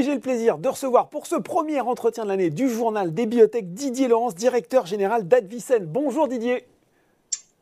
Et j'ai le plaisir de recevoir pour ce premier entretien de l'année du journal des biotech Didier Laurence, directeur général d'Advicen. Bonjour Didier.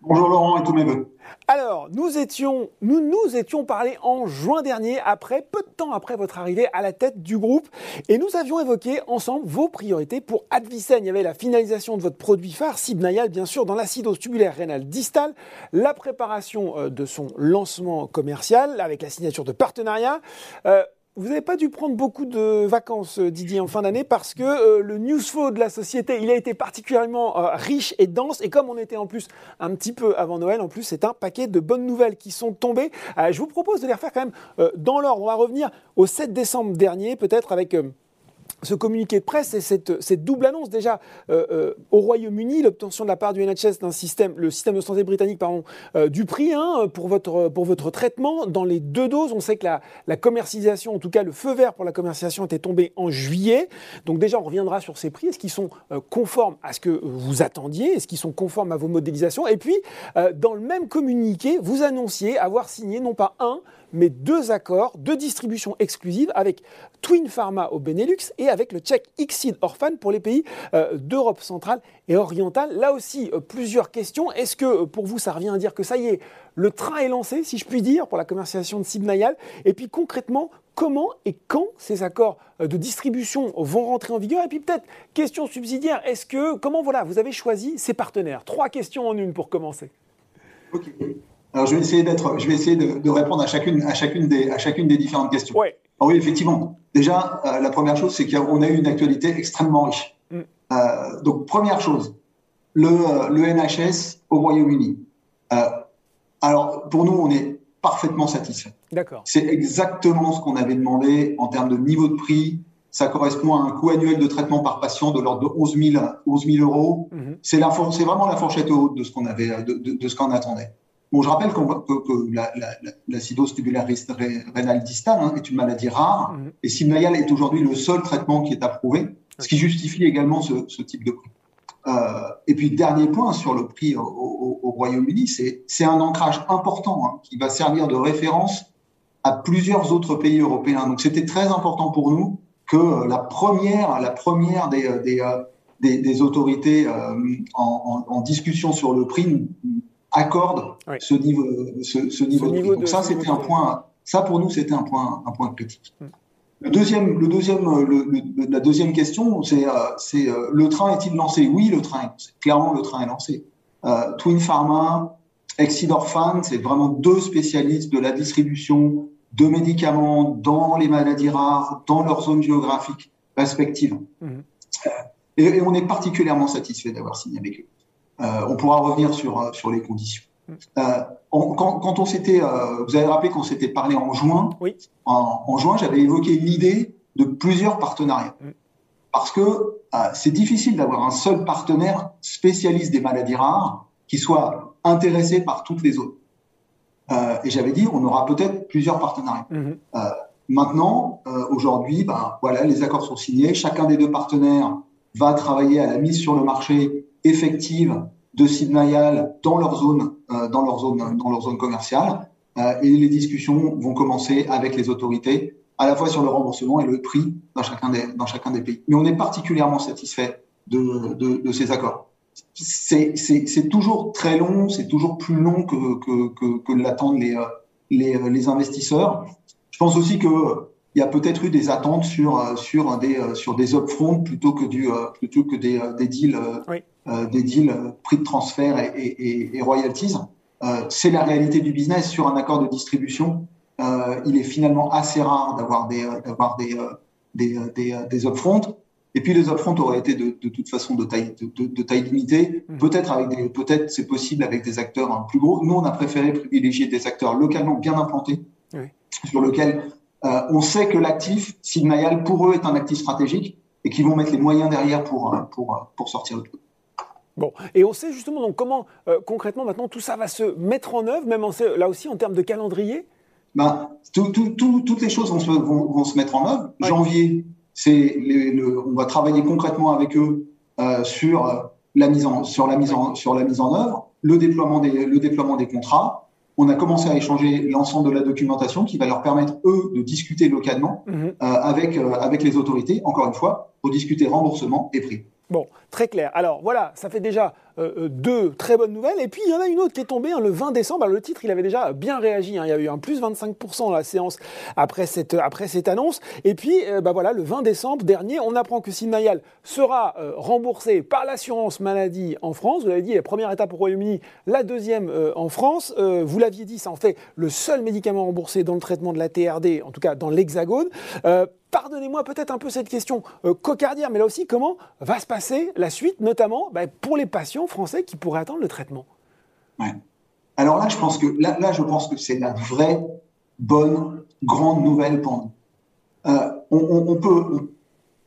Bonjour Laurent et tous mes voeux. Alors, nous étions, nous nous étions parlé en juin dernier, après, peu de temps après votre arrivée à la tête du groupe, et nous avions évoqué ensemble vos priorités pour Advicen. Il y avait la finalisation de votre produit phare, Sibnayal, bien sûr, dans l'acidose tubulaire rénale distale, la préparation euh, de son lancement commercial avec la signature de partenariat. Euh, vous n'avez pas dû prendre beaucoup de vacances, euh, Didier, en fin d'année, parce que euh, le news flow de la société, il a été particulièrement euh, riche et dense. Et comme on était en plus un petit peu avant Noël, en plus, c'est un paquet de bonnes nouvelles qui sont tombées. je vous propose de les refaire quand même dans l'ordre. On va revenir au 7 décembre dernier, peut-être avec ce communiqué de presse et cette, double annonce déjà euh, euh, au Royaume-Uni, l'obtention de la part du NHS d'un système, le système de santé britannique, pardon, euh, du prix hein, pour, votre, pour votre traitement dans les deux doses. On sait que la, la, commercialisation, en tout cas le feu vert pour la commercialisation était tombé en juillet. Donc déjà, on reviendra sur ces prix. Est-ce qu'ils sont conformes à ce que vous attendiez? Est-ce qu'ils sont conformes à vos modélisations? Et puis, dans le même communiqué, vous annonciez avoir signé non pas un, mais deux accords de distribution exclusive avec Twin Pharma au Benelux et avec le tchèque Xid Orphan pour les pays euh, d'Europe centrale et orientale. Là aussi, euh, plusieurs questions. Est-ce que euh, pour vous, ça revient à dire que ça y est, le train est lancé, si je puis dire, pour la commercialisation de Sibnayal? Et puis concrètement, comment et quand ces accords de distribution vont rentrer en vigueur? Et puis peut-être, question subsidiaire, est-ce que, comment voilà, vous avez choisi ces partenaires? Trois questions en une pour commencer. Ok. Alors, je vais essayer d'être, je vais essayer de, répondre à chacune, à chacune des, à chacune des différentes questions. Ouais. oui, effectivement. Déjà, euh, la première chose, c'est qu'on a eu une actualité extrêmement riche. Mm. Euh, donc, première chose, le, le NHS au Royaume-Uni. Euh, alors, pour nous, on est parfaitement satisfait. D'accord. C'est exactement ce qu'on avait demandé en termes de niveau de prix. Ça correspond à un coût annuel de traitement par patient de l'ordre de 11 000, 11 000 euros. C'est la, c'est vraiment la fourchette haute de ce qu'on avait, de, de, de ce qu'on attendait. Bon, je rappelle que, l'acidose tubulaire rénale distale hein, est une maladie rare mhm. et Simnayal est aujourd'hui le seul traitement qui est approuvé, ce qui justifie également ce, type de prix. Euh, et puis, dernier point sur le prix au, Royaume-Uni, c'est un ancrage important hein, qui va servir de référence à plusieurs autres pays européens. Donc, c'était très important pour nous que la première, la première des, des, des, autorités euh, en, en, discussion sur le prix accorde ce niveau, ce, niveau, de Donc ça, c'était un point. Ça, pour nous, c'était un point, un point critique. Mm. Le deuxième, le deuxième, le, la deuxième question, c'est, euh, c'est euh, le train est-il lancé? Oui, le train est lancé. Clairement, le train est lancé. Euh, Twin Pharma, Exidorphan, c'est vraiment deux spécialistes de la distribution de médicaments dans les maladies rares, dans leur zone géographique respective. Mm. Et, et, on est particulièrement satisfait d'avoir signé avec eux. Euh, on pourra revenir sur, euh, sur les conditions. Euh, quand, on s'était, vous avez rappelé qu'on s'était parlé en juin. Oui. En, juin, j'avais évoqué l'idée de plusieurs partenariats. Parce que c'est difficile d'avoir un seul partenaire spécialiste des maladies rares qui soit intéressé par toutes les autres. et j'avais dit, on aura peut-être plusieurs partenariats. Mhm. maintenant, aujourd'hui, ben, voilà, les accords sont signés. Chacun des deux partenaires va travailler à la mise sur le marché effective de Sidnayal dans leur zone, euh, dans leur zone, dans leur zone commerciale. Euh, et les discussions vont commencer avec les autorités, à la fois sur le remboursement et le prix dans chacun des, dans chacun des pays. Mais on est particulièrement satisfait de, de, de ces accords. C'est toujours très long, c'est toujours plus long que, que, que, l'attendent les, les, les investisseurs. Je pense aussi que il y a peut-être eu des attentes sur sur des sur des upfront plutôt que du plutôt que des, des deals oui. Euh, des deals euh, prix de transfert et, et, et royalties. Euh, c'est la réalité du business sur un accord de distribution. il est finalement assez rare d'avoir des d'avoir des des, des, des upfront. Et puis les upfront auraient été de, de toute façon de taille, de, de, taille limitée. Mmh. Peut-être avec des, peut-être c'est possible avec des acteurs hein, plus gros. Nous, on a préféré privilégier des acteurs localement bien implantés, oui. sur lequel euh, on sait que l'actif Sigmayal pour eux est un actif stratégique et qu'ils vont mettre les moyens derrière pour pour pour sortir le truc. Bon, et on sait justement donc comment euh, concrètement maintenant tout ça va se mettre en œuvre, même là aussi en termes de calendrier? Ben, tout, tout, tout, Toutes les choses vont se, vont, vont se mettre en œuvre. Janvier, c'est on va travailler concrètement avec eux euh, sur, la mise en, sur, la mise en, sur la mise en œuvre, le déploiement des, le déploiement des contrats. on a commencé à échanger l'ensemble de la documentation qui va leur permettre, eux, de discuter localement mhm. euh, avec, euh, avec les autorités, encore une fois, pour discuter remboursement et prix. Bon, très clair. Alors voilà, ça fait déjà euh, euh, deux très bonnes nouvelles. Et puis il y en a une autre qui est tombée hein, le 20 décembre. le titre, il avait déjà bien réagi. Hein. Il y a eu un plus 25% dans la séance après cette, annonce. Et puis euh, bah voilà, le 20 décembre dernier, on apprend que Sidmayal sera remboursé par l'assurance maladie en France. Vous l'avez dit, la première étape au Royaume-Uni, la deuxième en France. vous l'aviez dit, ça en fait le seul médicament remboursé dans le traitement de la TRD, en tout cas dans l'Hexagone. Pardonnez-moi peut-être un peu cette question cocardière, mais là aussi, comment va se passer la suite, notamment bah, pour les patients français qui pourraient attendre le traitement? Alors là, je pense que là, là je pense que c'est la vraie bonne grande nouvelle pour nous. Euh, on, peut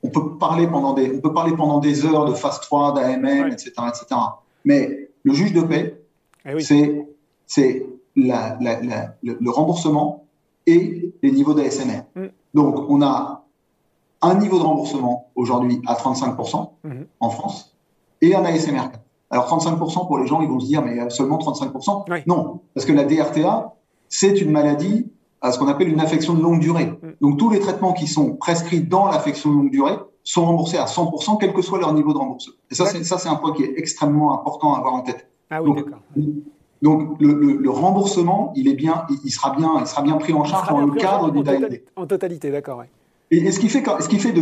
on, peut parler pendant des on peut parler pendant des heures de phase 3, d'AMM, etc., etc. Mais le juge de paix, eh c'est c'est la, le, remboursement et les niveaux d'ASMR. Mm. Donc on a un niveau de remboursement aujourd'hui à 35% mm-hmm. en France et un ASMR 4. Alors 35% pour les gens, ils vont se dire, mais seulement 35% Non, parce que la DRTA, c'est une maladie à ce qu'on appelle une affection de longue durée. Mm. Donc tous les traitements qui sont prescrits dans l'affection de longue durée sont remboursés à 100%, quel que soit leur niveau de remboursement. Et ça, c'est ça, c'est un point qui est extrêmement important à avoir en tête. Ah oui, d'accord. Donc le, remboursement, il est bien, il sera bien, il sera bien pris en charge dans le cadre du totalité, En totalité, d'accord. Et, ce, qui fait, ce qui fait de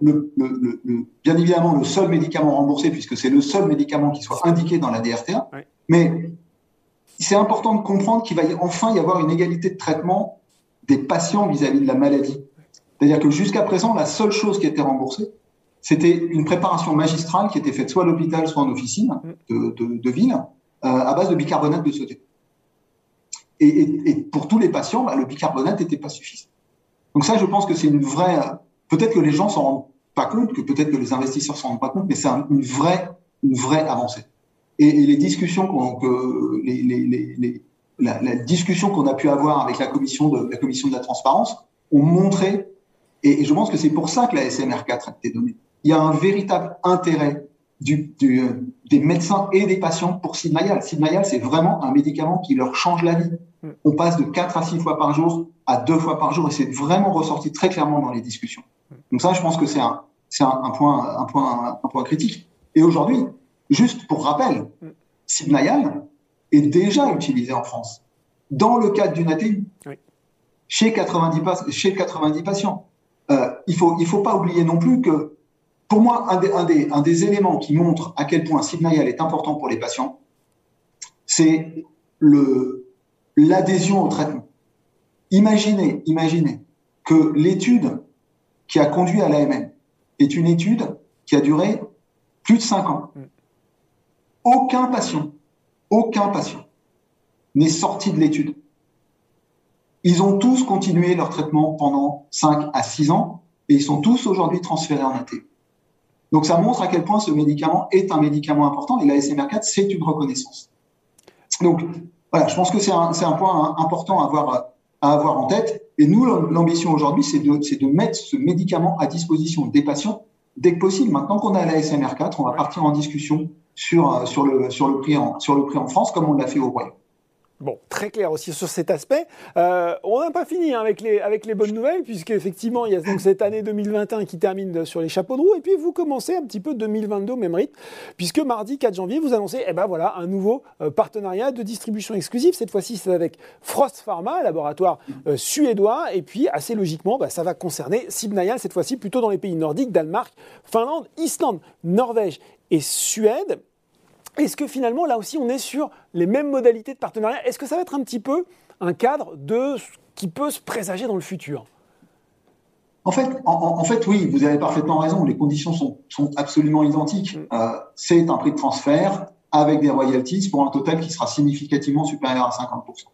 le, le, bien évidemment, le seul médicament remboursé, puisque c'est le seul médicament qui soit indiqué dans la DRTA, mais c'est important de comprendre qu'il va enfin y avoir une égalité de traitement des patients vis-à-vis de la maladie. C'est-à-dire que jusqu'à présent, la seule chose qui était remboursée, c'était une préparation magistrale qui était faite soit à l'hôpital, soit en officine de, de, de ville, à base de bicarbonate de sodium. Et, et, pour tous les patients, bah, le bicarbonate n'était pas suffisant. Donc ça, je pense que c'est une vraie. Peut-être que les gens s'en rendent pas compte, que peut-être que les investisseurs s'en rendent pas compte, mais c'est une vraie, une vraie avancée. Et, les discussions qu'on, que la, discussion qu'on a pu avoir avec la commission de la commission de la transparence ont montré, et, je pense que c'est pour ça que la SMR4 a été donnée. Il y a un véritable intérêt du, du, des médecins et des patients pour Sidmayal. Sidmayal, c'est vraiment un médicament qui leur change la vie. Mm. On passe de 4 à 6 fois par jour à 2 fois par jour et c'est vraiment ressorti très clairement dans les discussions. Donc ça, je pense que c'est un, c'est un, point, un, point, un point critique. Et aujourd'hui, juste pour rappel, Sibnayal est déjà utilisé en France dans le cadre d'une ATI chez, 90, chez 90 patients. Euh, il faut, il faut pas oublier non plus que pour moi, un des, un des, un des éléments qui montre à quel point Sibnayal est important pour les patients, c'est l'adhésion au traitement. Imaginez, imaginez que l'étude qui a conduit à l'AMM est une étude qui a duré plus de cinq ans. Aucun patient, aucun patient n'est sorti de l'étude. Ils ont tous continué leur traitement pendant 5 à 6 ans et ils sont tous aujourd'hui transférés en AT. Donc ça montre à quel point ce médicament est un médicament important et la SMR4, c'est une reconnaissance. Donc voilà, je pense que c'est un, point important à avoir, à avoir en tête. Et nous, l'ambition aujourd'hui, c'est de, mettre ce médicament à disposition des patients dès que possible. Maintenant qu'on a la SMR4, on va partir en discussion sur, sur, le, sur, le prix en, sur le prix en France, comme on l'a fait au Royaume. Bon, très clair aussi sur cet aspect. Euh, on n'a pas fini hein, avec, les, avec les bonnes nouvelles, puisqu'effectivement, il y a donc cette année 2021 qui termine sur les chapeaux de roue, et puis vous commencez un petit peu 2022 au même rythme, puisque mardi 4 janvier, vous annoncez eh ben voilà, un nouveau euh, partenariat de distribution exclusive. Cette fois-ci, c'est avec Frost Pharma, laboratoire euh, suédois, et puis assez logiquement, bah, ça va concerner Sibnayal, cette fois-ci plutôt dans les pays nordiques, Danemark, Finlande, Islande, Norvège et Suède. Est-ce que finalement, là aussi, on est sur les mêmes modalités de partenariat? Est-ce que ça va être un petit peu un cadre de ce qui peut se présager dans le futur? En fait, en, fait, oui, vous avez parfaitement raison. Les conditions sont, absolument identiques. Mm. Euh, c'est un prix de transfert avec des royalties pour un total qui sera significativement supérieur à 50%.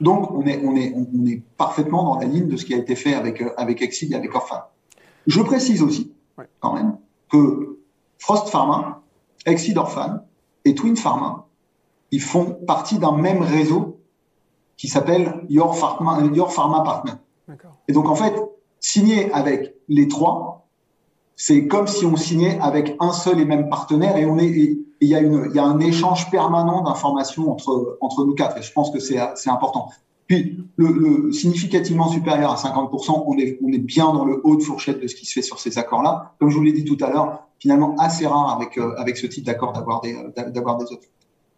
Donc, on est, on, est, on est parfaitement dans la ligne de ce qui a été fait avec, euh, avec Exid et avec Orphan. Je précise aussi, quand même, que Frost Pharma, Exid Orphan, et Twin Pharma, ils font partie d'un même réseau qui s'appelle Your Pharma, Your Pharma Partner. Et donc, en fait, signé avec les trois, c'est comme si on signait avec un seul et même partenaire et on est, il y a une, il y a un échange permanent d'informations entre, entre nous quatre. Et je pense que c'est, c'est important. Puis, le, significativement supérieur à 50%, on est, bien dans le haut de fourchette de ce qui se fait sur ces accords-là. Comme je vous l'ai dit tout à l'heure, finalement assez rare avec, euh, avec ce type d'accord d'avoir des, d'avoir des options.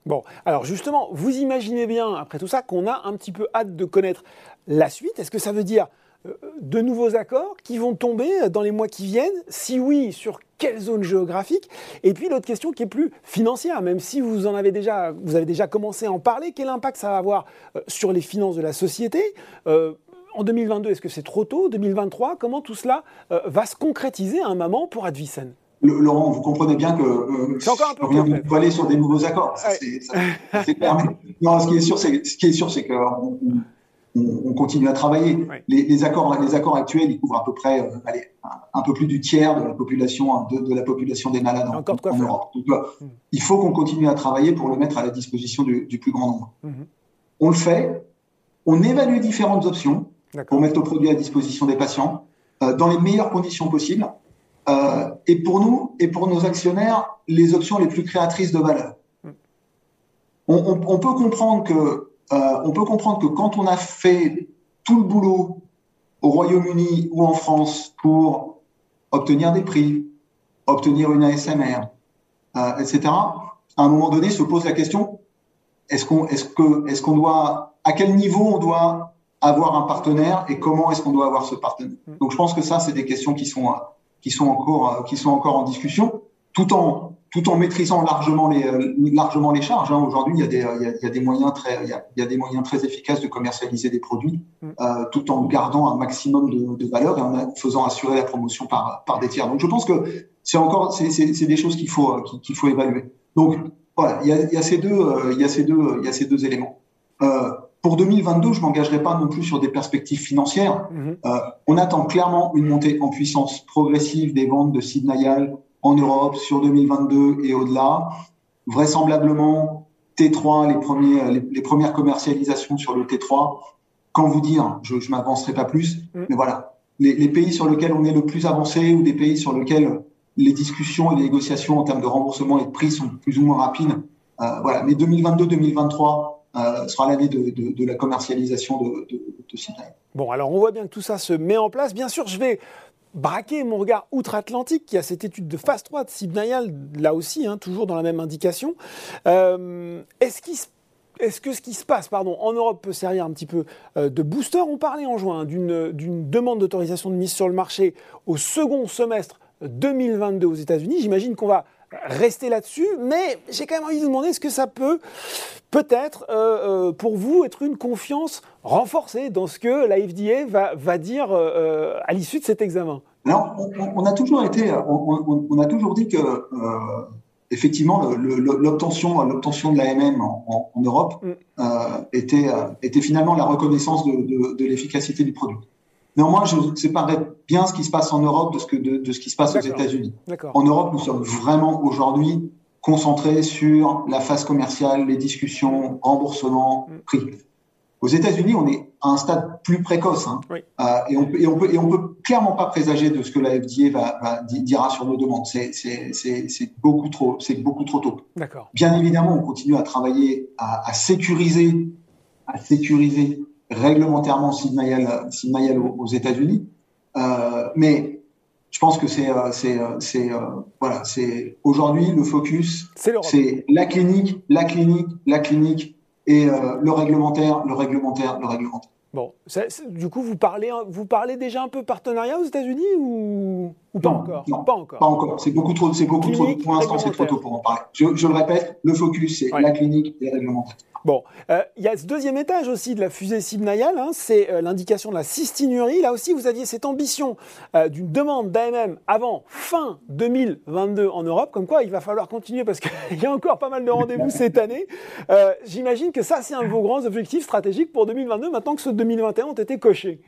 Bon, alors justement, vous imaginez bien, après tout ça, qu'on a un petit peu hâte de connaître la suite. Est-ce que ça veut dire euh, de nouveaux accords qui vont tomber dans les mois qui viennent? Si oui, sur quelle zone géographique. Et puis l'autre question qui est plus financière, même si vous en avez déjà, vous avez déjà commencé à en parler, quel impact ça va avoir euh, sur les finances de la société? Euh, en 2022, est-ce que c'est trop tôt? 2023 Comment tout cela va se concrétiser à un moment pour Advicen Laurent, vous comprenez bien que c'est encore un peu vous aller sur des nouveaux accords. c'est non, ce qui est sûr, c'est ce qui est sûr, c'est que on, continue à travailler. Les, accords, les accords actuels, ils couvrent à peu près, euh, allez, un, peu plus du tiers de la population, hein, de, la population des malades en, Europe. Donc, euh, hmm. il faut qu'on continue à travailler pour le mettre à la disposition du, plus grand nombre. Hmm. On le fait. On évalue différentes options pour mettre le produit à disposition des patients euh, dans les meilleures conditions possibles. et pour nous et pour nos actionnaires, les options les plus créatrices de valeur. Hmm. on peut comprendre que euh, on peut comprendre que quand on a fait tout le boulot au Royaume-Uni ou en France pour obtenir des prix, obtenir une ASMR, euh, etc., à un moment donné se pose la question est-ce qu'on est-ce que est-ce qu'on doit à quel niveau on doit avoir un partenaire et comment est-ce qu'on doit avoir ce partenaire? Mm. Donc je pense que ça c'est des questions qui sont qui sont encore qui sont encore en discussion tout en tout en maîtrisant largement les, euh, largement les charges. Hein. Aujourd'hui, il, y a des, il, y a, des moyens très, il y a, des moyens très efficaces de commercialiser des produits, mm. euh, tout en gardant un maximum de, de, valeur et en faisant assurer la promotion par, par des tiers. Donc, je pense que c'est encore, c'est des choses qu'il faut, qu'il faut évaluer. Donc, voilà, il y a, il y a ces deux, euh, il y a ces deux, il y a ces deux éléments. Euh, pour 2022, je m'engagerai pas non plus sur des perspectives financières. Mm-hmm. Euh, on attend clairement une montée en puissance progressive des ventes de Sidnayal, en Europe sur 2022 et au-delà. Vraisemblablement, T3, les, premiers, les, premières commercialisations sur le T3. Quand vous dire, je ne m'avancerai pas plus, mm. mais voilà, les, pays sur lesquels on est le plus avancé ou des pays sur lesquels les discussions et les négociations en termes de remboursement et de prix sont plus ou moins rapides. Euh, voilà, mais 2022-2023 euh, sera l'année de, de, la commercialisation de, de, de Bon, alors on voit bien que tout ça se met en place. Bien sûr, je vais braquer mon regard outre-Atlantique, qui a cette étude de phase 3 de Sibnayal, là aussi, hein, toujours dans la même indication. Euh, est-ce est que ce qui se passe pardon, en Europe peut servir un petit peu euh, de booster? On parlait en juin d'une demande d'autorisation de mise sur le marché au second semestre 2022 aux États-Unis. J'imagine qu'on va rester là-dessus, mais j'ai quand même envie de vous demander est-ce que ça peut peut-être euh, euh, pour vous être une confiance renforcée dans ce que la FDA va, va dire euh, à l'issue de cet examen? Non, on, a toujours été, on, a toujours dit que effectivement l'obtention l'obtention de l'AMM en, en, Europe mm. était, était finalement la reconnaissance de l'efficacité du produit. Néanmoins, je séparerais bien ce qui se passe en Europe de ce, que, de, ce qui se passe aux États-Unis. En Europe, nous sommes vraiment aujourd'hui concentrés sur la phase commerciale, les discussions, remboursement, mm. prix. Aux États-Unis, on est à un stade plus précoce hein. euh, et, on peut, et, on peut, et on peut clairement pas présager de ce que la FDA va, va dira sur nos demandes. C'est beaucoup trop, c'est beaucoup trop tôt. Bien évidemment, on continue à travailler à, à sécuriser, à sécuriser réglementairement Mayel aux, aux États-Unis. Euh, mais je pense que c'est euh, c'est euh, c'est voilà c'est aujourd'hui le focus c'est la clinique la clinique la clinique et le réglementaire le réglementaire le réglementaire Bon, du coup, vous parlez, vous parlez déjà un peu partenariat aux États-Unis ou, ou, pas encore Non, pas encore. Pas encore. C'est beaucoup trop. C'est beaucoup trop. Pour l'instant, c'est trop tôt pour en parler. Je, je le répète, le focus, c'est la clinique et le réglementaire. Bon, euh, il y a ce deuxième étage aussi de la fusée Sibnayal, hein, c'est euh, l'indication de la cystinurie. Là aussi, vous aviez cette ambition euh, d'une demande d'AMM avant fin 2022 en Europe, comme quoi il va falloir continuer parce qu'il y a encore pas mal de rendez-vous cette année. J'imagine que ça, c'est un de vos grands objectifs stratégiques pour 2022, maintenant que ceux de 2021 ont été cochés.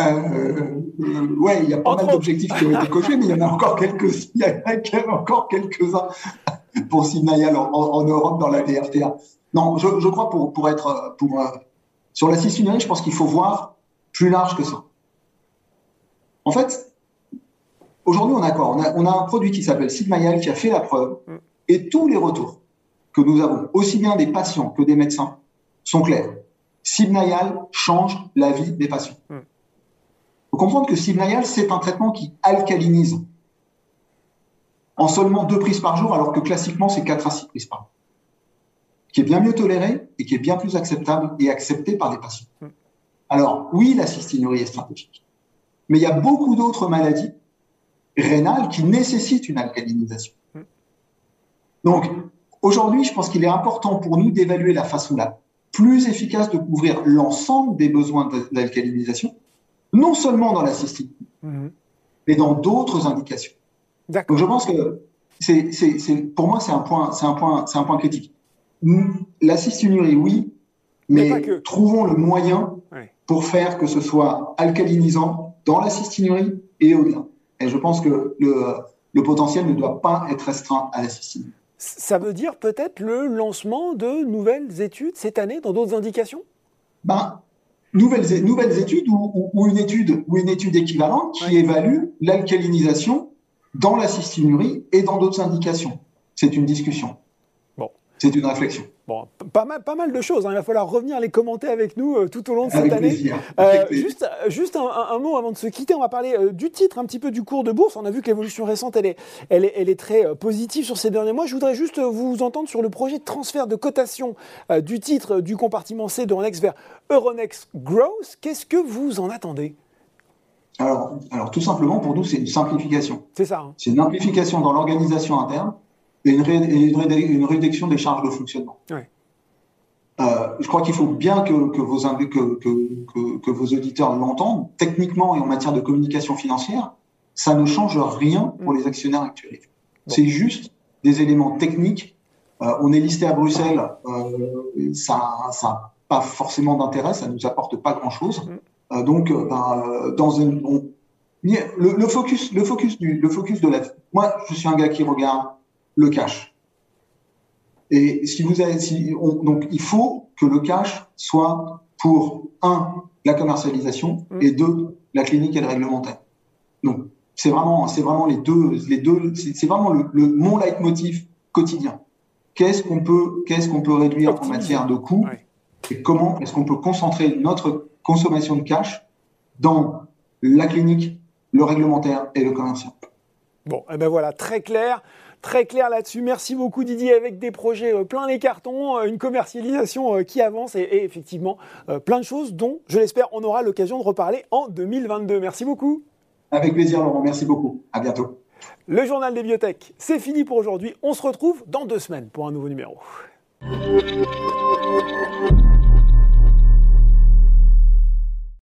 Euh, ouais, il y a pas mal d'objectifs qui ont été cochés, mais il y en a encore quelques, il y a encore quelques-uns pour Sibnayal en, en, Europe dans la DRTA. Non, je, je, crois pour, pour être pour, euh, sur la cystinurie, je pense qu'il faut voir plus large que ça. En fait, aujourd'hui, on a quoi? On a, on a un produit qui s'appelle Sigmayal qui a fait la preuve et tous les retours que nous avons, aussi bien des patients que des médecins, sont clairs. Sibnayal change la vie des patients. Il mm. faut comprendre que Sibnayal, c'est un traitement qui alcalinise en seulement deux prises par jour, alors que classiquement, c'est quatre à six prises par jour. Qui est bien mieux toléré et qui est bien plus acceptable et accepté par les patients. Mm. Alors, oui, la cystinurie est stratégique. Mais il y a beaucoup d'autres maladies rénales qui nécessitent une alcalinisation. Mm. Donc, aujourd'hui, je pense qu'il est important pour nous d'évaluer la façon la plus efficace de couvrir l'ensemble des besoins d'alcalinisation, non seulement dans la cystine, mm-hmm. mais dans d'autres indications. Donc, je pense que c'est, pour moi, c'est un point, c'est un point, c'est un point critique. La cystinurie, oui, mais, trouvons le moyen pour faire que ce soit alcalinisant dans la cystinurie et au-delà. Et je pense que le, le potentiel ne doit pas être restreint à la cystinurie. Ça veut dire peut-être le lancement de nouvelles études cette année dans d'autres indications? Ben, nouvelles, nouvelles études ou, ou, une étude, ou une étude équivalente qui évalue l'alcalinisation dans la cystinurie et dans d'autres indications. C'est une discussion. C'est une réflexion. Bon, pas mal, pas mal de choses. Hein. Il va falloir revenir les commenter avec nous euh, tout au long de cette année. Euh, juste, juste un, mot avant de se quitter. On va parler euh, du titre, un petit peu du cours de bourse. On a vu que l'évolution récente, elle est, elle est, elle est très positive sur ces derniers mois. Je voudrais juste vous entendre sur le projet de transfert de cotation du titre du compartiment C d'Euronext vers Euronext Growth. Qu'est-ce que vous en attendez? Alors, alors, tout simplement, pour nous, c'est une simplification. C'est ça. Hein. C'est une simplification dans l'organisation interne et une, une, réduction des charges de fonctionnement. Euh, je crois qu'il faut bien que, vos, que, vos auditeurs l'entendent. Techniquement et en matière de communication financière, ça ne change rien pour mm. les actionnaires actuels. C'est juste des éléments techniques. Euh, on est listé à Bruxelles, euh, ça n'a pas forcément d'intérêt, ça ne nous apporte pas grand-chose. Mm. donc, ben, dans le, le, focus, le focus du, le focus de la. Moi, je suis un gars qui regarde le cash. Et si vous avez, si donc il faut que le cash soit pour un la commercialisation mm. et deux la clinique et le réglementaire. Donc c'est vraiment c'est vraiment les deux les deux c'est vraiment le, mon leitmotiv quotidien. Qu'est-ce qu'on peut qu'est-ce qu'on peut réduire en matière de coûts et comment est-ce qu'on peut concentrer notre consommation de cash dans la clinique, le réglementaire et le commercial? Bon, et eh ben voilà, très clair très clair là-dessus. Merci beaucoup Didier avec des projets euh, plein les cartons, euh, une commercialisation euh, qui avance et, effectivement plein de choses dont, je l'espère, on aura l'occasion de reparler en 2022. Merci beaucoup. Avec plaisir Laurent, merci beaucoup. À bientôt. Le journal des biotech, c'est fini pour aujourd'hui. On se retrouve dans deux semaines pour un nouveau numéro.